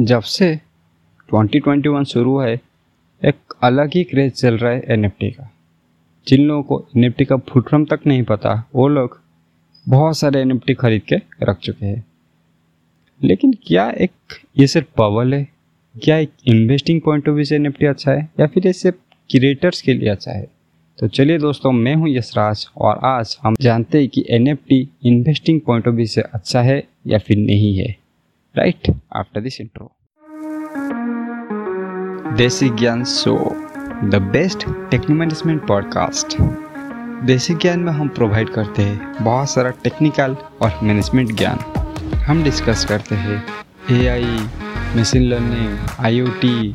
जब से 2021 शुरू है, एक अलग ही क्रेज चल रहा है एनएफटी का। जिन लोगों को एनएफटी का फुटरम तक नहीं पता, वो लोग बहुत सारे एनएफटी खरीद के रख चुके हैं। लेकिन क्या एक, ये सिर्फ़ पवल है? क्या एक इन्वेस्टिंग पॉइंट ऑफ़ व्यू से एनएफटी अच्छा है? या फिर ये सिर्फ़ क्रिएटर्स के लिए अच्छा है? तो चलिए दोस्तों, मैं हूँ यशराज और आज हम जानते हैं कि NFT investing point of view से अच्छा है या फिर नहीं है। Right after this intro. Desi Gyan show the best technique management podcast Desi Gyan में हम प्रोवाइड करते हैं बहुत सारा टेक्निकल और मैनेजमेंट ज्ञान। हम डिस्कस करते हैं एआई मशीन लर्निंग आईओटी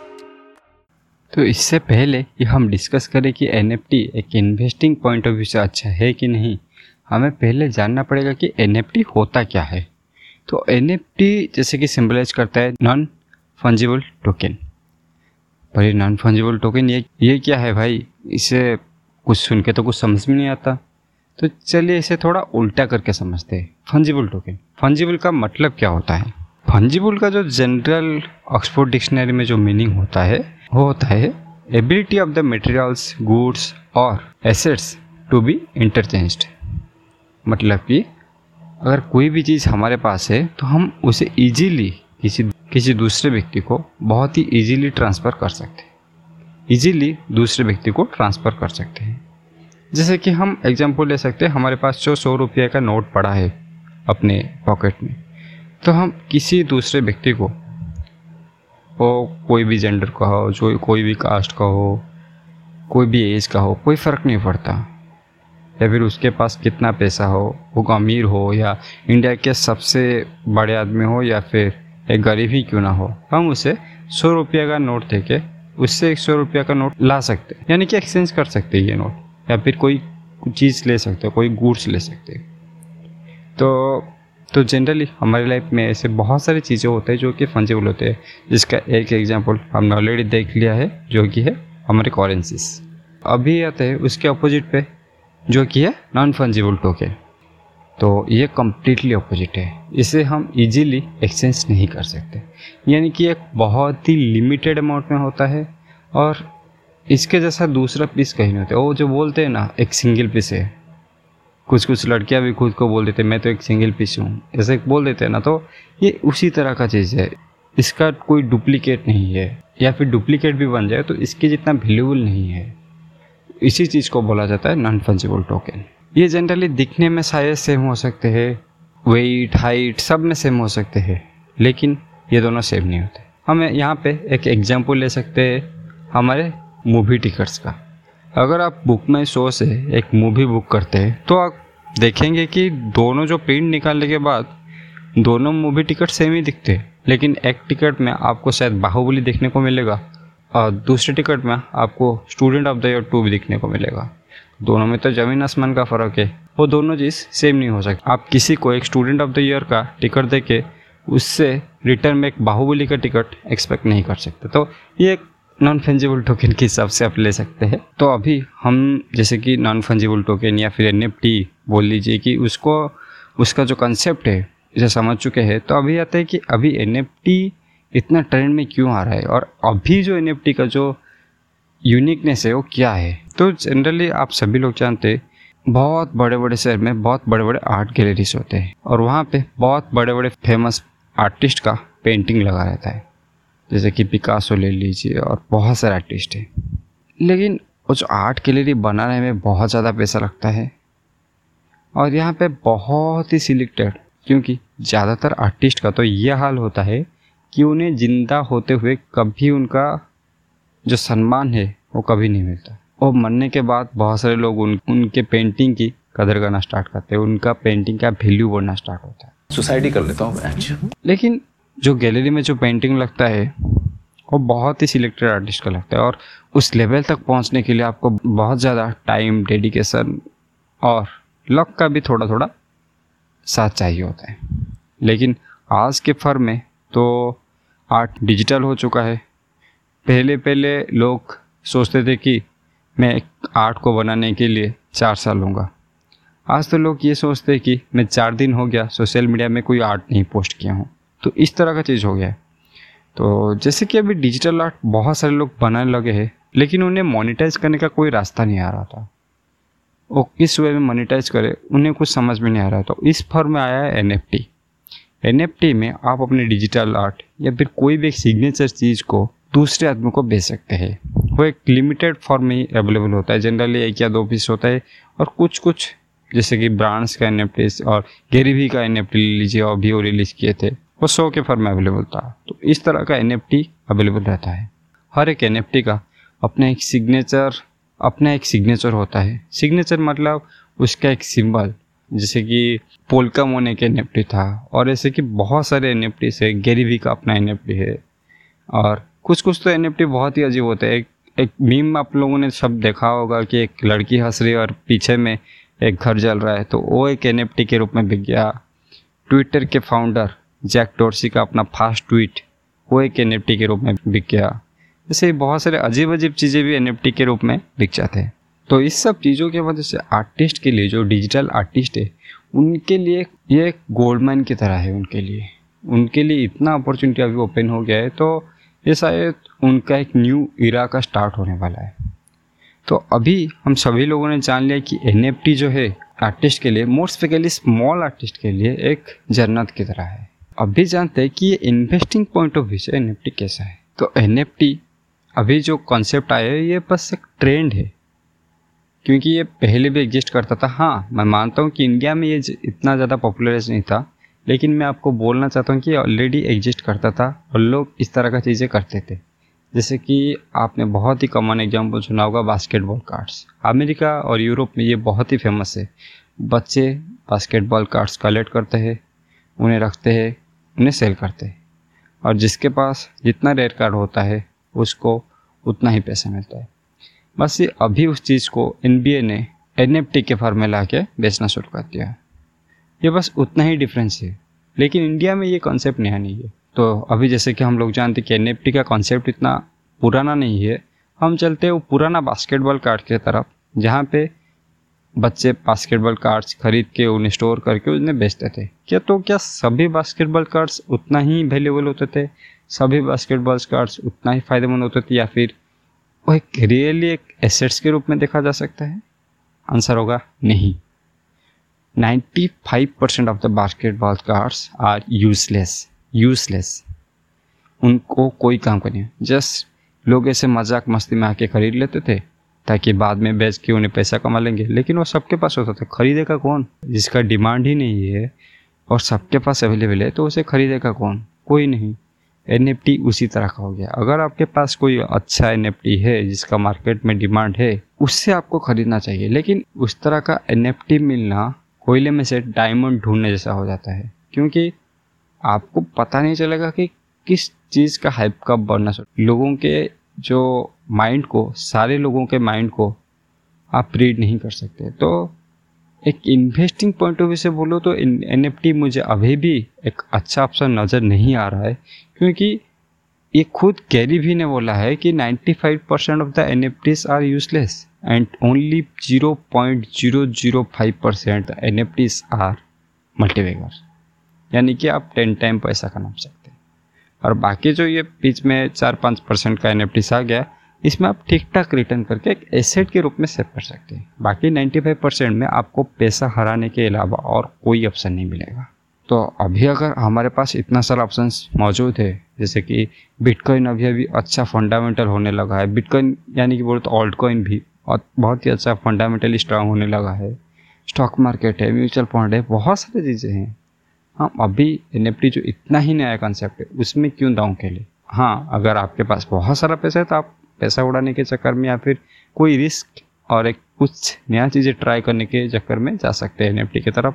तो इससे पहले कि हम डिस्कस करें कि एनएफटी एक इन्वेस्टिंग पॉइंट ऑफ़ व्यू से अच्छा है कि नहीं, हमें पहले जानना पड़ेगा कि एनएफटी होता क्या है। तो एनएफटी जैसे कि सिम्बलाइज करता है नॉन फंजिबल टोकन पर ये नॉन फंजिबल टोकन ये ये क्या है भाई? इसे कुछ सुन के तो कुछ समझ में नहीं आता। तो चलिए इसे थोड़ा उल्टा करके समझते हैं। फंजिबल टोकन फंजिबल का मतलब क्या होता है? फंजिबल का जो जनरल ऑक्सफोर्ड डिक्शनरी में जो मीनिंग होता है, वो होता है ability of the materials goods और एसेट्स टू बी इंटरचेंज्ड मतलब कि अगर कोई भी चीज़ हमारे पास है तो हम उसे इजीली किसी किसी दूसरे व्यक्ति को बहुत ही इजीली ट्रांसफ़र कर सकते हैं। इजीली दूसरे व्यक्ति को ट्रांसफ़र कर सकते हैं। जैसे कि हम एग्जांपल ले सकते हैं, हमारे पास जो सौ रुपये का नोट पड़ा है अपने पॉकेट में। तो हम किसी दूसरे व्यक्ति को, वो कोई भी जेंडर का हो, जो कोई भी कास्ट का हो, कोई भी एज का हो, कोई फ़र्क नहीं पड़ता। या फिर उसके पास कितना पैसा हो, वो अमीर हो, या इंडिया के सबसे बड़े आदमी हो, या फिर एक गरीब ही क्यों ना हो, हम उसे सौ रुपये का नोट दे के, उससे एक सौ रुपये का नोट ला सकते यानी कि एक्सचेंज कर सकते ये नोट या फिर कोई चीज़ ले सकते कोई गुड्स ले सकते तो तो जनरली हमारी लाइफ में ऐसे बहुत सारी चीज़ें होते हैं जो कि फंजिबल होते हैं। जिसका एक एग्ज़ाम्पल हमने ऑलरेडी देख लिया है, जो कि है हमारे कॉरेंसीज अभी आते हैं उसके अपोजिट पे, जो कि है नॉन फंजिबल टोकन तो ये कम्प्लीटली अपोजिट है। इसे हम इजीली एक्सचेंज नहीं कर सकते। यानी कि एक बहुत ही लिमिटेड अमाउंट में होता है और इसके जैसा दूसरा पीस कहीं नहीं होता। वो जो बोलते हैं ना, एक सिंगल पीस है। कुछ कुछ लड़कियाँ भी खुद को बोल देते, मैं तो एक सिंगल पीस हूँ। ऐसे बोल देते हैं ना तो ये उसी तरह का चीज़ है। इसका कोई डुप्लीकेट नहीं है, या फिर डुप्लीकेट भी बन जाए तो इसकी जितना वैल्यूबल नहीं है। इसी चीज़ को बोला जाता है नॉन फंजिबल टोकन ये जनरली दिखने में शायद सेम हो सकते हैं वेट हाइट सब में सेम हो सकते हैं, लेकिन ये दोनों सेम नहीं होते। हम यहाँ पे एक एग्ज़ाम्पल ले सकते हैं, हमारे मूवी टिकट्स का। अगर आप बुक में शो से एक मूवी बुक करते हैं तो आप देखेंगे कि दोनों जो प्रिंट निकालने के बाद दोनों मूवी टिकट सेम ही दिखते हैं। लेकिन एक टिकट में आपको शायद बाहुबली देखने को मिलेगा और दूसरे टिकट में आपको student of the year two भी देखने को मिलेगा। दोनों में तो ज़मीन आसमान का फ़र्क है। वो दोनों चीज़ सेम नहीं हो सकती। आप किसी को एक स्टूडेंट ऑफ़ द ईयर का टिकट दे के उससे रिटर्न में एक बाहुबली का टिकट एक्सपेक्ट नहीं कर सकते। तो ये एक नॉन फंजिबल टोकन के हिसाब से आप ले सकते हैं। तो अभी हम, जैसे कि नॉन फंजिबल टोकन या फिर एनएफटी बोल लीजिए कि उसको, उसका जो कंसेप्ट है, इसे समझ चुके हैं। तो अभी आता है कि अभी एनएफटी इतना ट्रेंड में क्यों आ रहा है? और अभी जो एनएफटी का जो यूनिकनेस है, वो क्या है? तो जनरली आप सभी लोग जानते हैं, बहुत बड़े बड़े शहर में बहुत बड़े बड़े आर्ट गैलरीज होते हैं। और वहाँ पे बहुत बड़े बड़े फ़ेमस आर्टिस्ट का पेंटिंग लगा रहता है। जैसे कि पिकासो ले लीजिए और बहुत सारे आर्टिस्ट हैं। लेकिन वो जो आर्ट गैलरी बनाने में बहुत ज़्यादा पैसा लगता है। और यहाँ पे बहुत ही सिलेक्टेड क्योंकि ज़्यादातर आर्टिस्ट का तो ये हाल होता है कि उन्हें ज़िंदा होते हुए कभी उनका जो सम्मान है वो कभी नहीं मिलता। और मरने के बाद बहुत सारे लोग उन उनके पेंटिंग की कदर करना स्टार्ट करते हैं। उनका पेंटिंग का वैल्यू बढ़ना स्टार्ट होता है। सुसाइडी कर लेता हूँ लेकिन जो गैलरी में जो पेंटिंग लगता है, वो बहुत ही सिलेक्टेड आर्टिस्ट का लगता है और उस लेवल तक पहुँचने के लिए आपको बहुत ज़्यादा टाइम डेडिकेशन और लक का भी थोड़ा थोड़ा साथ चाहिए होता है। लेकिन आज के फर्म में तो आर्ट डिजिटल हो चुका है। पहले पहले लोग सोचते थे कि मैं एक आर्ट को बनाने के लिए चार साल लूँगा। आज तो लोग ये सोचते हैं कि मैं चार दिन हो गया सोशल मीडिया में कोई आर्ट नहीं पोस्ट किया हूँ। तो इस तरह का चीज़ हो गया है। तो जैसे कि अभी डिजिटल आर्ट बहुत सारे लोग बनाने लगे हैं, लेकिन उन्हें मोनिटाइज करने का कोई रास्ता नहीं आ रहा था। वो किस वे में मोनिटाइज करे, उन्हें कुछ समझ में नहीं आ रहा। था इस फॉर्म में आया है एन एफ़ टी टी में आप अपने डिजिटल आर्ट या फिर कोई भी एक सिग्नेचर चीज़ को दूसरे आदमी को बेच सकते हैं। वो एक लिमिटेड फॉर्म में ही अवेलेबल होता है। जनरली एक या दो पीस होता है और कुछ कुछ जैसे कि ब्रांड्स का एन और गेरीवी का एन एफ़ टी ले लीजिए, और भी वो रिलीज़ किए थे। वो सौ के फॉर्म में अवेलेबल था। तो इस तरह का एनएफटी अवेलेबल रहता है। हर एक एनएफटी का अपना एक सिग्नेचर अपना एक सिग्नेचर होता है। सिग्नेचर मतलब उसका एक सिंबल जैसे कि पोलका मोन के एनएफटी था, और ऐसे कि बहुत सारे एन एफ़ है गेरीवी का अपना एनएफटी है। और कुछ कुछ तो एनएफटी बहुत ही अजीब होते हैं। एक एक मीम आप लोगों ने सब देखा होगा कि एक लड़की हंस रही है और पीछे में एक घर जल रहा है। तो वो एक एन के रूप में बिक गया। ट्विटर के फाउंडर जैक टोर्सी का अपना फास्ट ट्वीट वो एक एन के रूप में बिक गया। जैसे बहुत सारे अजीब अजीब चीज़ें भी एनएफटी के रूप में बिक जाते हैं। तो इस सब चीज़ों की वजह से आर्टिस्ट के लिए, जो डिजिटल आर्टिस्ट है, उनके लिए ये एक गोल्ड माइन की तरह है उनके लिए। उनके लिए इतना अपॉर्चुनिटी अभी ओपन हो गया है तो ये शायद उनका एक न्यू इरा का स्टार्ट होने वाला है। तो अभी हम सभी लोगों ने जान लिया कि एन जो है, आर्टिस्ट के लिए, मोस्ट स्पेशली स्मॉल आर्टिस्ट के लिए एक जन्नत की तरह है। अभी जानते हैं कि ये इन्वेस्टिंग पॉइंट ऑफ़ व्यू से एनएफटी कैसा है। तो एनएफटी अभी जो कॉन्सेप्ट आया है, ये बस एक ट्रेंड है। क्योंकि ये पहले भी एग्जिस्ट करता था। हाँ मैं मानता हूँ कि इंडिया में ये इतना ज़्यादा पॉपुलर नहीं था। लेकिन मैं आपको बोलना चाहता हूँ कि ऑलरेडी एग्जिस्ट करता था और लोग इस तरह का चीज़ें करते थे। जैसे कि आपने बहुत ही कॉमन एग्ज़ाम्पल सुना होगा बास्केटबॉल कार्ड्स अमेरिका और यूरोप में ये बहुत ही फ़ेमस है। बच्चे बास्केटबॉल कार्ड्स कलेक्ट करते हैं, उन्हें रखते हैं। उन्हें सेल करते हैं। और जिसके पास जितना रेयर कार्ड होता है, उसको उतना ही पैसा मिलता है। बस ये अभी उस चीज़ को एनबीए ने एन के फॉर्म में ला के बेचना शुरू कर दिया है। ये बस उतना ही डिफरेंस है। लेकिन इंडिया में ये कॉन्सेप्ट नया नहीं है। तो अभी जैसे कि हम लोग जानते कि एन का कॉन्सेप्ट इतना पुराना नहीं है। हम चलते हैं वो पुराना बास्केटबॉल कार्ड के तरफ़, जहाँ पे बच्चे बास्केटबॉल कार्ड्स खरीद के उन्हें स्टोर करके उन्हें बेचते थे। क्या तो क्या सभी बास्केटबॉल कार्ड्स उतना ही अवेलेबल होते थे? सभी बास्केटबॉल कार्ड्स उतना ही फ़ायदेमंद होते थे या फिर वो एक रियली एक एसेट्स के रूप में देखा जा सकता है? आंसर होगा, नहीं। 95 percent of the basketball cards are useless useless उनको कोई काम का नहीं जस्ट लोग ऐसे मज़ाक मस्ती में आके खरीद लेते थे ताकि बाद में बेच के उन्हें पैसा कमा लेंगे। लेकिन वो सबके पास होता था खरीदेगा कौन? जिसका डिमांड ही नहीं है और सबके पास अवेलेबल है तो उसे खरीदेगा कौन? कोई नहीं। एनएफटी उसी तरह का हो गया। अगर आपके पास कोई अच्छा एनएफटी है, जिसका मार्केट में डिमांड है, उससे आपको खरीदना चाहिए। लेकिन उस तरह का एन मिलना कोयले में से डायमंड ढूँढने जैसा हो जाता है। क्योंकि आपको पता नहीं चलेगा कि किस चीज़ का हाइप कब बढ़ना शुरू लोगों के जो माइंड को, सारे लोगों के माइंड को आप रीड नहीं कर सकते। तो एक इन्वेस्टिंग पॉइंट ऑफ़ व्यू से बोलो तो एनएफटी मुझे अभी भी एक अच्छा ऑप्शन नज़र नहीं आ रहा है, क्योंकि ये खुद कैरी भी ने बोला है कि 95 percent of the N are useless and only 0.005 percent the N are multibagger यानी कि आप टेन टाइम पैसा कमा सकते हैं। और बाकी जो ये बीच में चार पाँच परसेंट का एन आ गया इसमें आप ठीक ठाक रिटर्न करके एक एसेट के रूप में सेव कर सकते हैं। बाकी 95 परसेंट में आपको पैसा हराने के अलावा और कोई ऑप्शन नहीं मिलेगा। तो अभी अगर हमारे पास इतना सारा ऑप्शन मौजूद है, जैसे कि बिटकॉइन अभी अभी अच्छा फंडामेंटल होने लगा है। बिटकॉइन यानी कि बोलो तो ऑल्ट कॉइन भी बहुत ही अच्छा फंडामेंटली स्ट्रांग होने लगा है। स्टॉक मार्केट है म्यूचुअल फंड है, बहुत सारी चीज़ें हैं। हाँ अभी एनएफटी जो इतना ही नया कॉन्सेप्ट है, उसमें क्यों दाऊँ खेले? हाँ अगर आपके पास बहुत सारा पैसा है तो आप पैसा उड़ाने के चक्कर में या फिर कोई रिस्क और एक कुछ नया चीज़ें ट्राई करने के चक्कर में जा सकते हैं एन की तरफ़।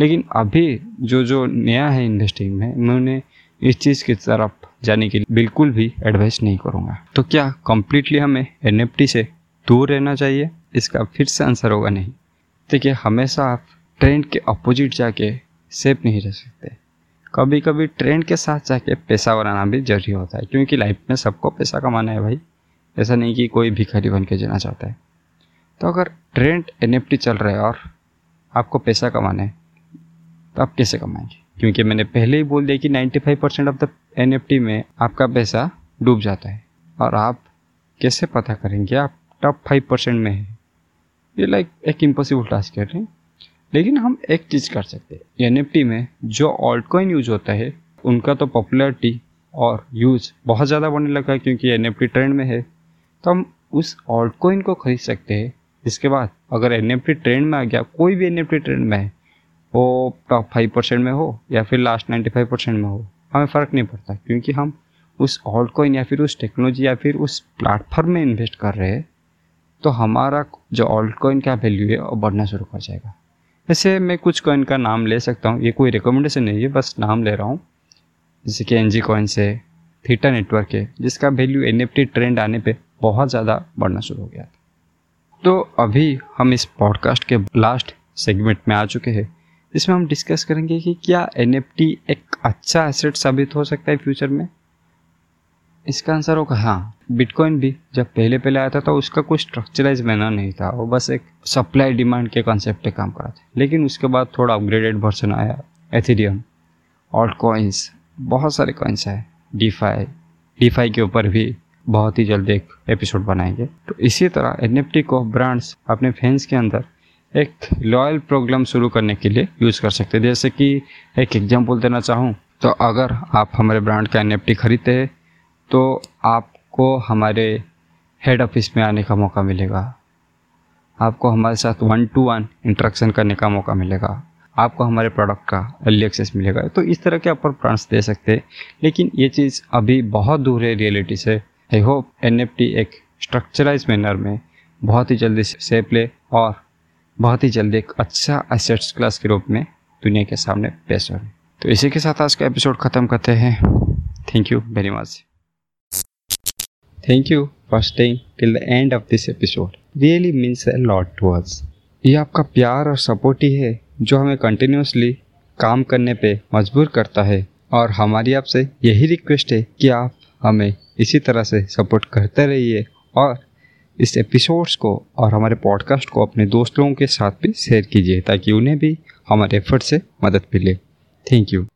लेकिन अभी जो जो नया है इन्वेस्टिंग में उन्होंने इस चीज़ की तरफ़ जाने के लिए बिल्कुल भी एडवाइस नहीं करूँगा। तो क्या कम्प्लीटली हमें एनएफटी से दूर रहना चाहिए? इसका फिर से आंसर होगा नहीं। देखिए, हमेशा आप ट्रेंड के अपोजिट जाके सेफ़ नहीं रह सकते। कभी कभी ट्रेंड के साथ जाके पैसा बनाना भी ज़रूरी होता है, क्योंकि लाइफ में सबको पैसा कमाना है भाई। ऐसा नहीं कि कोई भिखारी बन के जीना चाहता है। तो अगर ट्रेंड एनएफटी चल रहा है और आपको पैसा कमाना है तो आप कैसे कमाएँगे? क्योंकि मैंने पहले ही बोल दिया कि 95 परसेंट ऑफ़ द एनएफटी में आपका पैसा डूब जाता है। और आप कैसे पता करेंगे आप टॉप फाइव परसेंट में है? ये लाइक एक इम्पॉसिबल टास्क है लेकिन हम एक चीज़ कर सकते हैं। एन में जो ऑल्ट यूज़ होता है, उनका तो पॉपुलरिटी और यूज़ बहुत ज़्यादा बढ़ने लगा है, क्योंकि एनएफटी ट्रेंड में है। तो हम उस ऑल्ट कॉइन को खरीद सकते हैं। इसके बाद अगर एन एफ़ टी ट्रेंड में आ गया, कोई भी एन एफ़ टी ट्रेंड में है वो टॉप फाइव परसेंट में हो या फिर लास्ट नाइन्टी फाइव परसेंट में हो, हमें फ़र्क नहीं पड़ता क्योंकि हम उस ऑल्ट कॉइन या फिर उस टेक्नोलॉजी या फिर उस प्लेटफॉर्म में इन्वेस्ट कर रहे हैं तो हमारा जो ऑल्ट कॉइन का वैल्यू है, वो बढ़ना शुरू कर जाएगा। वैसे मैं कुछ कॉइन का नाम ले सकता हूँ, ये कोई रिकमेंडेशन नहीं है, बस नाम ले रहा हूँ। जैसे कि एन जी कॉइन्स है थीटा नेटवर्क है, जिसका value N F T trend आने पे बहुत ज़्यादा बढ़ना शुरू हो गया था। तो अभी हम इस पॉडकास्ट के लास्ट सेगमेंट में आ चुके हैं इसमें हम डिस्कस करेंगे कि क्या एनएफटी एक अच्छा एसेट साबित हो सकता है फ्यूचर में? इसका आंसर होगा हाँ बिटकॉइन भी जब पहले पहले आया था तो उसका कोई स्ट्रक्चराइज मैनर नहीं था। वो बस एक सप्लाई डिमांड के कॉन्सेप्ट पे काम करा था। लेकिन उसके बाद थोड़ा अपग्रेडेड वर्जन आया एथीरियम ऑल्ट कॉइन्स बहुत सारे कॉइन्स है डी फाई डी फाई के ऊपर भी बहुत ही जल्द एक एपिसोड बनाएँगे। तो इसी तरह एन को ब्रांड्स अपने फैंस के अंदर एक लॉयल प्रोग्राम शुरू करने के लिए यूज़ कर सकते हैं। जैसे कि एक एग्ज़ाम्पल देना चाहूँ तो अगर आप हमारे ब्रांड का एन खरीदते हैं तो आपको हमारे हेड ऑफ़िस में आने का मौका मिलेगा। आपको हमारे साथ वन टू वन इंट्रैक्शन करने का मौका मिलेगा। आपको हमारे प्रोडक्ट का अर्ली एक्सेस मिलेगा। तो इस तरह के अपन ब्रांड्स दे सकते हैं। लेकिन ये चीज़ अभी बहुत दूर है रियलिटी से आई होप एनएफटी एक स्ट्रक्चराइज मैनर में बहुत ही जल्दी सेप ले और बहुत ही जल्दी एक अच्छा एसेट्स क्लास के रूप में दुनिया के सामने पेश हो तो इसी के साथ आज का एपिसोड ख़त्म करते हैं। Thank you very much thank you for staying till the end of this episode really means a lot to us ये आपका प्यार और सपोर्ट ही है जो हमें कंटिन्यूसली काम करने पे मजबूर करता है। और हमारी आपसे यही रिक्वेस्ट है कि आप हमें इसी तरह से सपोर्ट करते रहिए और इस एपिसोड्स को और हमारे पॉडकास्ट को अपने दोस्त लोगों के साथ भी शेयर कीजिए ताकि उन्हें भी हमारे एफर्ट से मदद मिले। Thank you